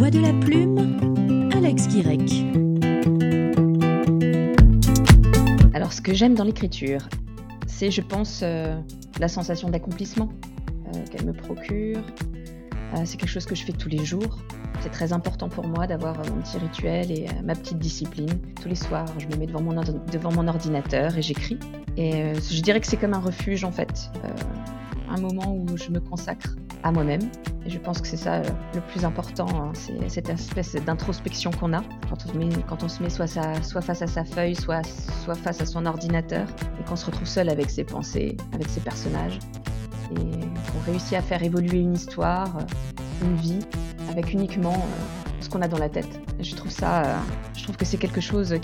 voix de la plume, Alex Guirec. Alors, ce que j'aime dans l'écriture, c'est, je pense, euh, la sensation d'accomplissement euh, qu'elle me procure. Euh, c'est quelque chose que je fais tous les jours. C'est très important pour moi d'avoir mon petit rituel et ma petite discipline. Tous les soirs, je me mets devant mon, devant mon ordinateur et j'écris. Et je dirais que c'est comme un refuge en fait, un moment où je me consacre à moi-même. Et je pense que c'est ça le plus important, hein. c'est cette espèce d'introspection qu'on a quand on, se met soit, face à sa feuille, soit, face à son ordinateur, et qu'on se retrouve seul avec ses pensées, avec ses personnages, et qu'on réussit à faire évoluer une histoire, une vie, avec uniquement euh, ce qu'on a dans la tête. Je trouve ça, euh, je trouve que c'est quelque chose euh,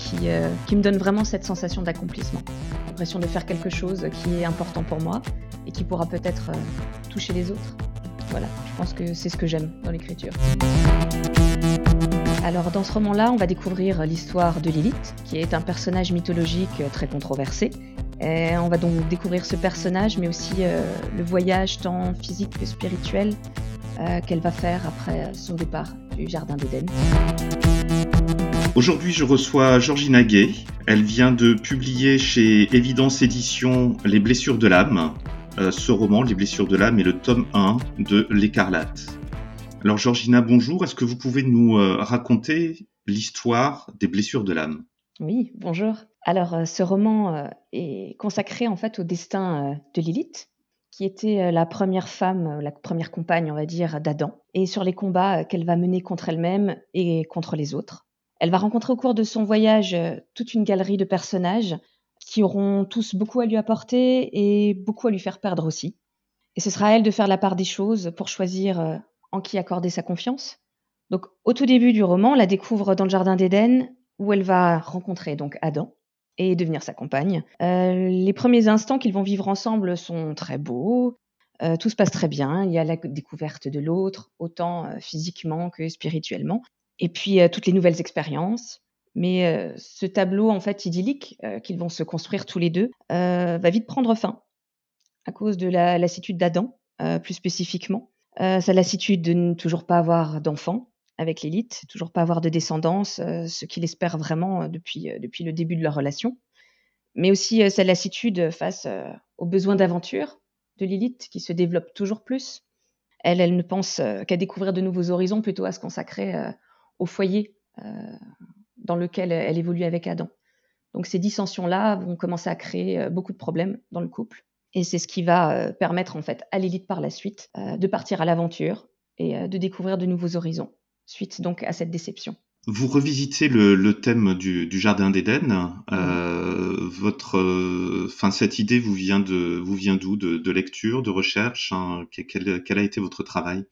qui me donne vraiment cette sensation d'accomplissement, l'impression de faire quelque chose qui est important pour moi et qui pourra peut-être toucher les autres. Voilà, je pense que c'est ce que j'aime dans l'écriture. Alors dans ce roman-là, on va découvrir l'histoire de Lilith, qui est un personnage mythologique très controversé. Et on va donc découvrir ce personnage, mais aussi euh, le voyage tant physique que spirituel euh, qu'elle va faire après son départ du Jardin d'Éden. Aujourd'hui, je reçois Georgina Gay. Elle vient de publier chez Évidence Éditions Les blessures de l'âme, euh, ce roman, Les blessures de l'âme, est le tome 1 de L'Écarlate. Alors Georgina, bonjour. Est-ce que vous pouvez nous euh, raconter l'histoire des blessures de l'âme? Oui, bonjour. Alors euh, ce roman est consacré en fait au destin de Lilith, qui était la première femme, la première compagne, on va dire, d'Adam, et sur les combats qu'elle va mener contre elle-même et contre les autres. Elle va rencontrer au cours de son voyage toute une galerie de personnages qui auront tous beaucoup à lui apporter et beaucoup à lui faire perdre aussi. Et ce sera à elle de faire la part des choses pour choisir euh, en qui accorder sa confiance. Donc, au tout début du roman, on la découvre dans le jardin d'Éden, où elle va rencontrer donc Adam et devenir sa compagne. Euh, les premiers instants qu'ils vont vivre ensemble sont très beaux. Euh, tout se passe très bien. Il y a la découverte de l'autre, autant physiquement que spirituellement. Et puis toutes les nouvelles expériences. Mais euh, ce tableau en fait idyllique euh, qu'ils vont se construire tous les deux euh, va vite prendre fin à cause de la lassitude d'Adam, plus spécifiquement. sa lassitude de ne toujours pas avoir d'enfants avec l'élite, toujours pas avoir de descendance, ce qu'il espère vraiment depuis, depuis le début de leur relation. Mais aussi sa lassitude face aux besoins d'aventure de Lilith qui se développe toujours plus. Elle, elle ne pense qu'à découvrir de nouveaux horizons plutôt à se consacrer au foyer, dans lequel elle évolue avec Adam. Donc ces dissensions-là vont commencer à créer euh, beaucoup de problèmes dans le couple. Et c'est ce qui va euh, permettre en fait à Lilith par la suite euh, de partir à l'aventure et de découvrir de nouveaux horizons, suite donc à cette déception. Vous revisitez le, thème du, jardin d'Éden. votre, fin, cette idée vous vient de, vous vient d'où? De, lecture, de recherche hein? quel, quel, a été votre travail?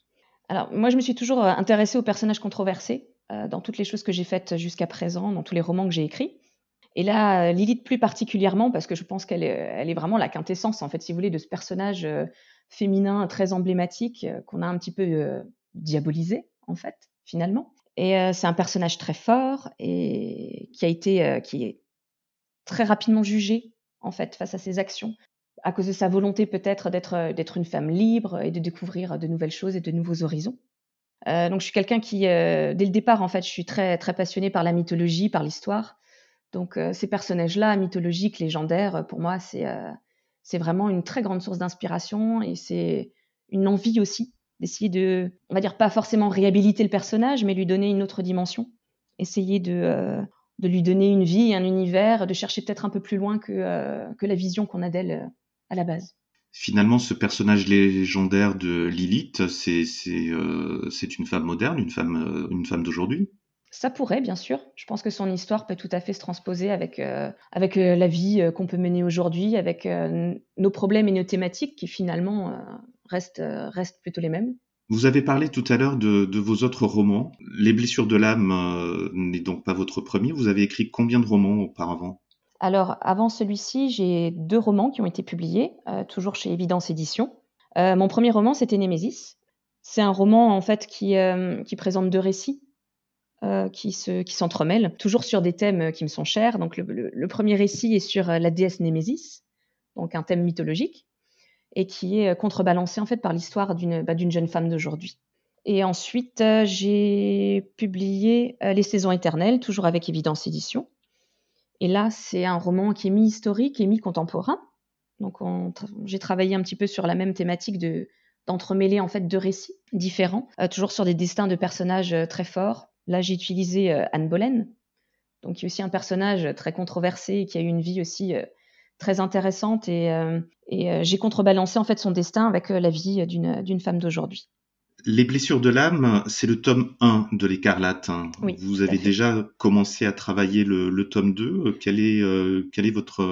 Alors moi, je me suis toujours intéressée aux personnages controversés euh, dans toutes les choses que j'ai faites jusqu'à présent, dans tous les romans que j'ai écrits. Et là, Lilith plus particulièrement, parce que je pense qu'elle est, est vraiment la quintessence, en fait, si vous voulez, de ce personnage euh, féminin très emblématique euh, qu'on a un petit peu diabolisé, en fait, finalement. Et c'est un personnage très fort et qui a été, qui est très rapidement jugé, en fait, face à ses actions, à cause de sa volonté peut-être d'être, d'être une femme libre et de découvrir de nouvelles choses et de nouveaux horizons. Euh, donc je suis quelqu'un qui, euh, dès le départ, en fait, je suis très très passionnée par la mythologie, par l'histoire. Donc euh, ces personnages-là, mythologiques, légendaires, pour moi, c'est c'est vraiment une très grande source d'inspiration et c'est une envie aussi d'essayer de, on va dire pas forcément réhabiliter le personnage, mais lui donner une autre dimension, essayer de de lui donner une vie, un univers, de chercher peut-être un peu plus loin que que la vision qu'on a d'elle à la base finalement, ce personnage légendaire de Lilith, c'est euh, une femme moderne, une femme, euh, une femme d'aujourd'hui ça pourrait, bien sûr. Je pense que son histoire peut tout à fait se transposer avec, euh, avec la vie qu'on peut mener aujourd'hui, avec nos problèmes et nos thématiques qui finalement restent, restent plutôt les mêmes. Vous avez parlé tout à l'heure de, de, vos autres romans. Les blessures de l'âme n'est donc pas votre premier. Vous avez écrit combien de romans auparavant? Alors, avant celui-ci, j'ai deux romans qui ont été publiés, euh, toujours chez Évidence Éditions. Euh, mon premier roman, c'était Némésis. C'est un roman, en fait, qui, euh, présente deux récits qui, s'entremêlent, toujours sur des thèmes qui me sont chers. Donc, le, premier récit est sur la déesse Némésis, donc un thème mythologique, et qui est contrebalancé, en fait, par l'histoire d'une bah, jeune femme d'aujourd'hui. Et ensuite, j'ai publié Les Saisons éternelles, toujours avec Évidence Édition. Et là, c'est un roman qui est mi-historique et mi-contemporain. Donc, j'ai travaillé un petit peu sur la même thématique de d'entremêler en fait deux récits différents, toujours sur des destins de personnages très forts. Là, j'ai utilisé Anne Boleyn, donc qui est aussi un personnage très controversé et qui a eu une vie aussi très intéressante et, et j'ai contrebalancé en fait son destin avec la vie d'une femme d'aujourd'hui. Les blessures de l'âme, c'est le tome 1 de l'écarlate. Vous avez déjà commencé à travailler le, tome 2. Quel est, quel est votre,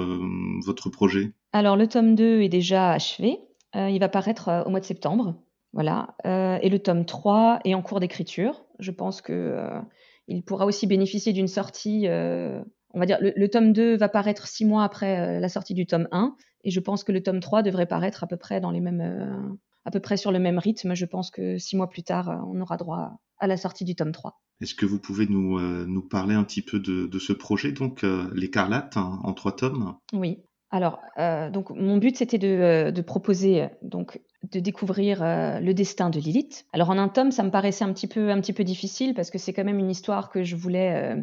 votre projet? Alors, le tome 2 est déjà achevé. il va paraître au mois de septembre. Voilà. et le tome 3 est en cours d'écriture. Je pense que il pourra aussi bénéficier d'une sortie. on va dire, le, tome 2 va paraître six mois après la sortie du tome 1. Et je pense que le tome 3 devrait paraître à peu près dans les mêmes à peu près sur le même rythme. Je pense que six mois plus tard, on aura droit à la sortie du tome 3. Est-ce que vous pouvez nous, nous parler un petit peu de, ce projet, donc l'écarlate hein, en trois tomes? Oui. Alors, donc mon but c'était de, de, proposer donc de découvrir euh, le destin de Lilith. Alors en un tome, ça me paraissait un petit peu, un petit peu difficile parce que c'est quand même une histoire que je voulais euh,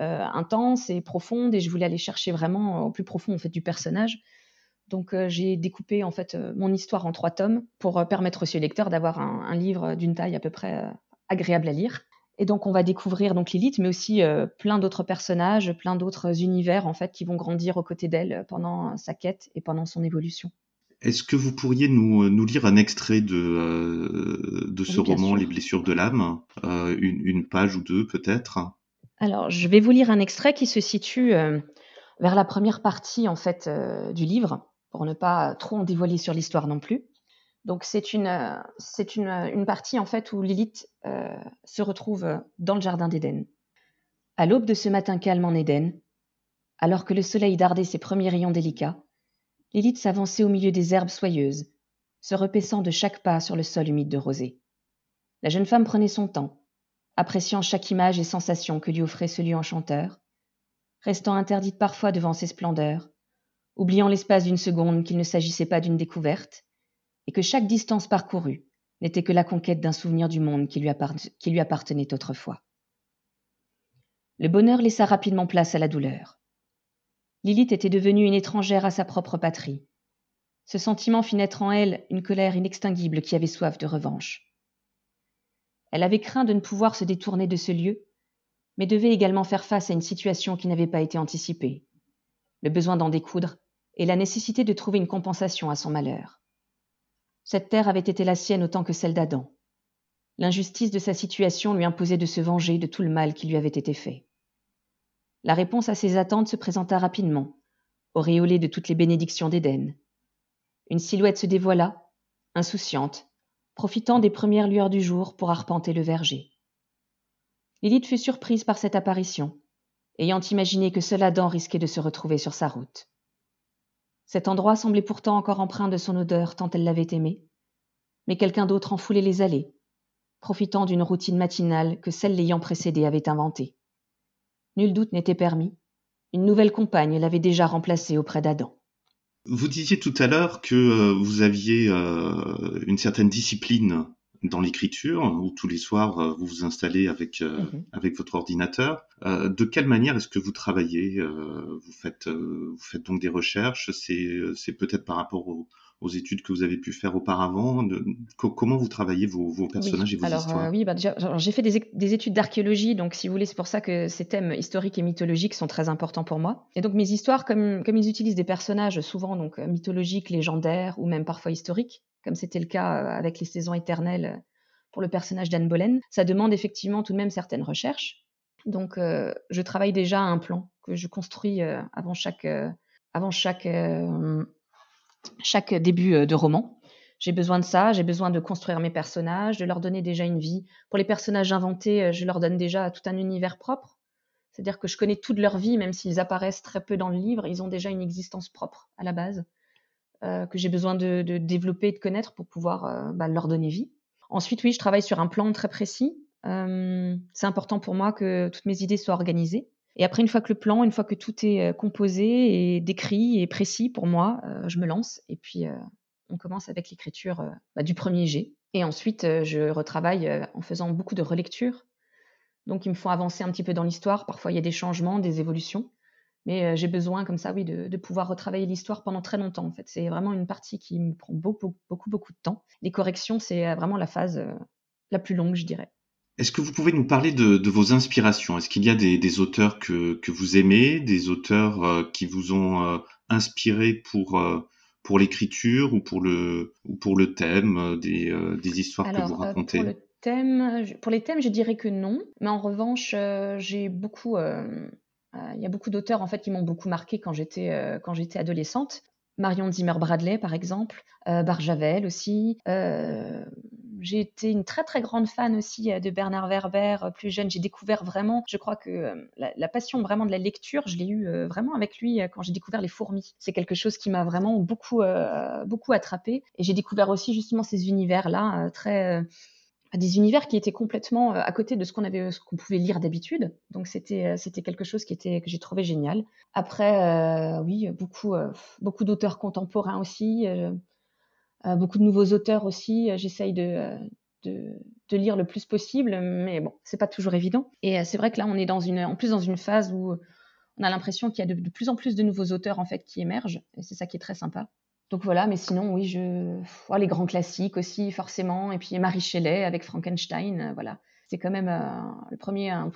euh, intense et profonde et je voulais aller chercher vraiment au plus profond en fait du personnage. Donc j'ai découpé en fait mon histoire en trois tomes pour permettre aussi au lecteur d'avoir un, livre d'une taille à peu près agréable à lire. Et donc on va découvrir donc Lilith, mais aussi plein d'autres personnages, plein d'autres univers en fait qui vont grandir aux côtés d'elle pendant sa quête et pendant son évolution. Est-ce que vous pourriez nous, euh, nous, lire un extrait de, euh, de ce roman, Les blessures de l'âme euh, une, page ou deux peut-être? Alors, je vais vous lire un extrait qui se situe vers la première partie en fait du livre, pour ne pas trop en dévoiler sur l'histoire non plus. Donc, c'est une, c'est une, une, partie en fait où Lilith se retrouve dans le jardin d'Éden. À l'aube de ce matin calme en Éden, alors que le soleil dardait ses premiers rayons délicats, Lilith s'avançait au milieu des herbes soyeuses, se repaissant de chaque pas sur le sol humide de rosée. La jeune femme prenait son temps, appréciant chaque image et sensation que lui offrait ce lieu enchanteur, restant interdite parfois devant ses splendeurs, oubliant l'espace d'une seconde qu'il ne s'agissait pas d'une découverte, et que chaque distance parcourue n'était que la conquête d'un souvenir du monde qui lui, appartenait autrefois. Le bonheur laissa rapidement place à la douleur. Lilith était devenue une étrangère à sa propre patrie. Ce sentiment fit naître en elle une colère inextinguible qui avait soif de revanche. Elle avait craint de ne pouvoir se détourner de ce lieu, mais devait également faire face à une situation qui n'avait pas été anticipée, le besoin d'en découdre et la nécessité de trouver une compensation à son malheur. Cette terre avait été la sienne autant que celle d'Adam. L'injustice de sa situation lui imposait de se venger de tout le mal qui lui avait été fait. La réponse à ses attentes se présenta rapidement, auréolée de toutes les bénédictions d'Éden. Une silhouette se dévoila, insouciante, profitant des premières lueurs du jour pour arpenter le verger. Lilith fut surprise par cette apparition, ayant imaginé que seul Adam risquait de se retrouver sur sa route. Cet endroit semblait pourtant encore empreint de son odeur tant elle l'avait aimé, mais quelqu'un d'autre en foulait les allées, profitant d'une routine matinale que celle l'ayant précédée avait inventée. Nul doute n'était permis. Une nouvelle compagne l'avait déjà remplacée auprès d'Adam. Vous disiez tout à l'heure que euh, vous aviez euh, une certaine discipline dans l'écriture, où tous les soirs euh, vous vous installez avec, mhm. avec votre ordinateur. de quelle manière est-ce que vous travaillez vous, faites, vous faites donc des recherches? C'est peut-être par rapport au, aux études que vous avez pu faire auparavant Comment vous travaillez vos, personnages et vos alors, histoires euh, Oui, bah déjà, j'ai fait des, études d'archéologie, donc si vous voulez, c'est pour ça que ces thèmes historiques et mythologiques sont très importants pour moi. Et donc mes histoires, comme, comme ils utilisent des personnages souvent donc mythologiques, légendaires ou même parfois historiques, comme c'était le cas euh, avec les saisons éternelles pour le personnage d'Anne Boleyn, ça demande effectivement tout de même certaines recherches. Donc euh, je travaille déjà à un plan que je construis avant chaque... avant chaque chaque début euh, de roman. J'ai besoin de ça, j'ai besoin de construire mes personnages, de leur donner déjà une vie. Pour les personnages inventés, euh, je leur donne déjà tout un univers propre. C'est-à-dire que je connais toute leur vie, même s'ils apparaissent très peu dans le livre, ils ont déjà une existence propre à la base, euh, que j'ai besoin de, développer et de connaître pour pouvoir bah, leur donner vie. Ensuite, oui, je travaille sur un plan très précis. c'est important pour moi que toutes mes idées soient organisées. Et après, une fois que le plan, une fois que tout est composé et décrit et précis pour moi, je me lance et puis on commence avec l'écriture bah, du premier jet. Et ensuite, je retravaille en faisant beaucoup de relectures. Donc, ils me font avancer un petit peu dans l'histoire. Parfois, il y a des changements, des évolutions. Mais j'ai besoin, comme ça, oui, de, pouvoir retravailler l'histoire pendant très longtemps. En fait, c'est vraiment une partie qui me prend beaucoup, beaucoup, beaucoup de temps. Les corrections, c'est vraiment la phase la plus longue, je dirais. Est-ce que vous pouvez nous parler de, vos inspirations? Est-ce qu'il y a des, auteurs que, vous aimez, des auteurs qui vous ont inspiré pour pour l'écriture ou pour le ou pour le thème des, des histoires que vous racontez pour, le thème, pour les thèmes, je dirais que non. Mais en revanche, j'ai beaucoup il y a beaucoup d'auteurs en fait qui m'ont beaucoup marqué quand j'étais quand j'étais adolescente. Marion Zimmer Bradley, par exemple, Barjavel aussi, j'ai été une très très grande fan aussi euh, de Bernard Werber. Euh, plus jeune, j'ai découvert vraiment, je crois que euh, la, passion vraiment de la lecture, je l'ai eu vraiment avec lui quand j'ai découvert les fourmis. C'est quelque chose qui m'a vraiment beaucoup beaucoup attrapé. Et j'ai découvert aussi justement ces univers-là très des univers qui étaient complètement à côté de ce qu'on avait, ce qu'on pouvait lire d'habitude. Donc c'était c'était quelque chose qui était que j'ai trouvé génial. Après, oui, beaucoup beaucoup d'auteurs contemporains aussi. Beaucoup de nouveaux auteurs aussi. Euh, j'essaye euh, de, de, lire le plus possible, mais bon, c'est pas toujours évident. Et c'est vrai que là, on est dans une, en plus dans une phase où on a l'impression qu'il y a de, plus en plus de nouveaux auteurs en fait qui émergent, et c'est ça qui est très sympa. Donc voilà, mais sinon, oui, je les grands classiques aussi, forcément. Et puis Marie Shelley avec Frankenstein, voilà. C'est quand même le premier, un,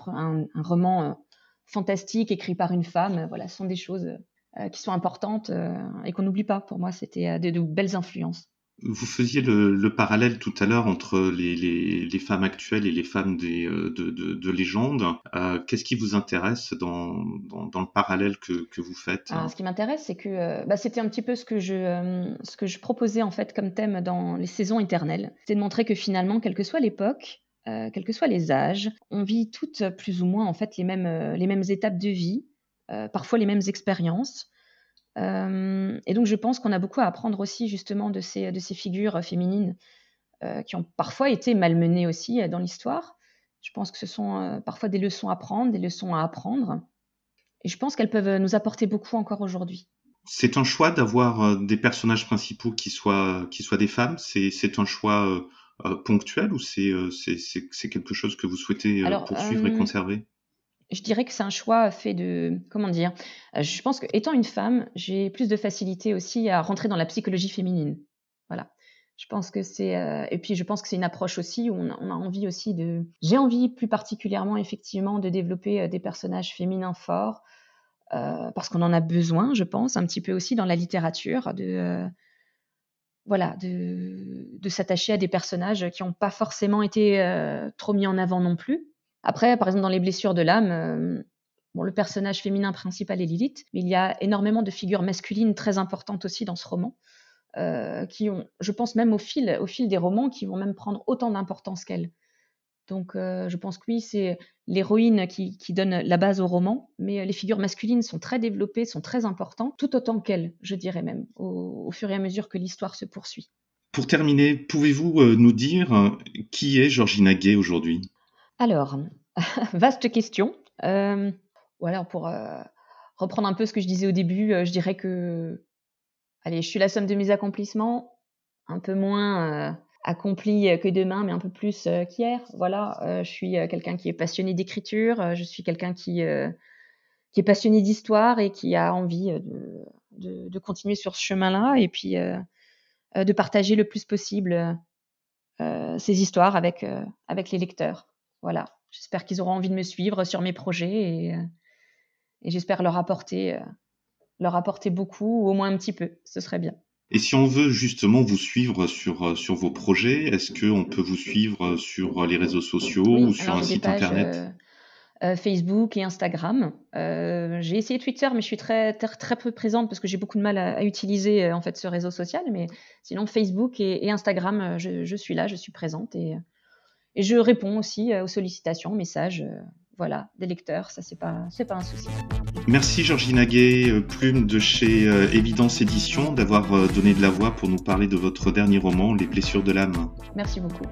roman fantastique écrit par une femme. Voilà, ce sont des choses qui sont importantes et qu'on n'oublie pas. Pour moi, c'était de, belles influences. Vous faisiez le, parallèle tout à l'heure entre les, femmes actuelles et les femmes euh, de, de, légende. Euh, qu'est-ce qui vous intéresse dans, le parallèle que, vous faites Ce qui m'intéresse, c'est que euh, bah, c'était un petit peu ce que, je, ce que je proposais en fait comme thème dans les saisons éternelles. C'est de montrer que finalement, quelle que soit l'époque, quels que soient les âges, on vit toutes plus ou moins en fait les mêmes, les mêmes étapes de vie, parfois les mêmes expériences. Euh, et donc, je pense qu'on a beaucoup à apprendre aussi justement de ces, de ces figures féminines euh, qui ont parfois été malmenées aussi euh, dans l'histoire. Je pense que ce sont parfois des leçons à prendre, des leçons à apprendre. Et je pense qu'elles peuvent nous apporter beaucoup encore aujourd'hui. C'est un choix d'avoir des personnages principaux qui soient, qui soient des femmes? C'est un choix ponctuel ou c'est quelque chose que vous souhaitez poursuivre et conserver? Je dirais que c'est un choix fait de comment dire. Euh, je pense que étant une femme, j'ai plus de facilité aussi à rentrer dans la psychologie féminine. Voilà. Je pense que c'est euh, et puis je pense que c'est une approche aussi où on a, envie aussi de. J'ai envie plus particulièrement effectivement de développer euh, des personnages féminins forts parce qu'on en a besoin, je pense, un petit peu aussi dans la littérature de voilà de, de s'attacher à des personnages qui n'ont pas forcément été trop mis en avant non plus après, par exemple, dans les blessures de l'âme, euh, bon, le personnage féminin principal est Lilith, mais il y a énormément de figures masculines très importantes aussi dans ce roman, euh, qui ont, je pense même au fil, au fil des romans, qui vont même prendre autant d'importance qu'elle. Donc, euh, je pense que oui, c'est l'héroïne qui, donne la base au roman, mais les figures masculines sont très développées, sont très importantes, tout autant qu'elle, je dirais même, au, fur et à mesure que l'histoire se poursuit. Pour terminer, pouvez-vous nous dire qui est Georgina Gay aujourd'hui? Alors, vaste question. Euh, voilà, pour euh, reprendre un peu ce que je disais au début, euh, je dirais que, allez, je suis la somme de mes accomplissements, un peu moins accompli que demain, mais un peu plus qu'hier. Voilà, je suis quelqu'un qui est passionné d'écriture, je suis quelqu'un qui, est passionné d'histoire et qui a envie de, continuer sur ce chemin-là et puis de partager le plus possible ces histoires avec les lecteurs. Voilà, j'espère qu'ils auront envie de me suivre sur mes projets et, euh, j'espère leur apporter, euh, leur apporter beaucoup ou au moins un petit peu. Ce serait bien. Et si on veut justement vous suivre sur, euh, sur vos projets, est-ce qu'on peut vous suivre sur les réseaux sociaux ou sur un site internet? Facebook et Instagram. j'ai essayé Twitter, mais je suis très, très, peu présente parce que j'ai beaucoup de mal à, utiliser en fait ce réseau social. Mais sinon, Facebook et, Instagram, je, je, suis là, je suis présente et et je réponds aussi euh, aux sollicitations, aux messages euh, voilà, des lecteurs, ça c'est pas c'est pas un souci. Merci Georgina Gay, euh, plume de chez Évidence Édition, d'avoir donné de la voix pour nous parler de votre dernier roman, Les blessures de l'âme. Merci beaucoup.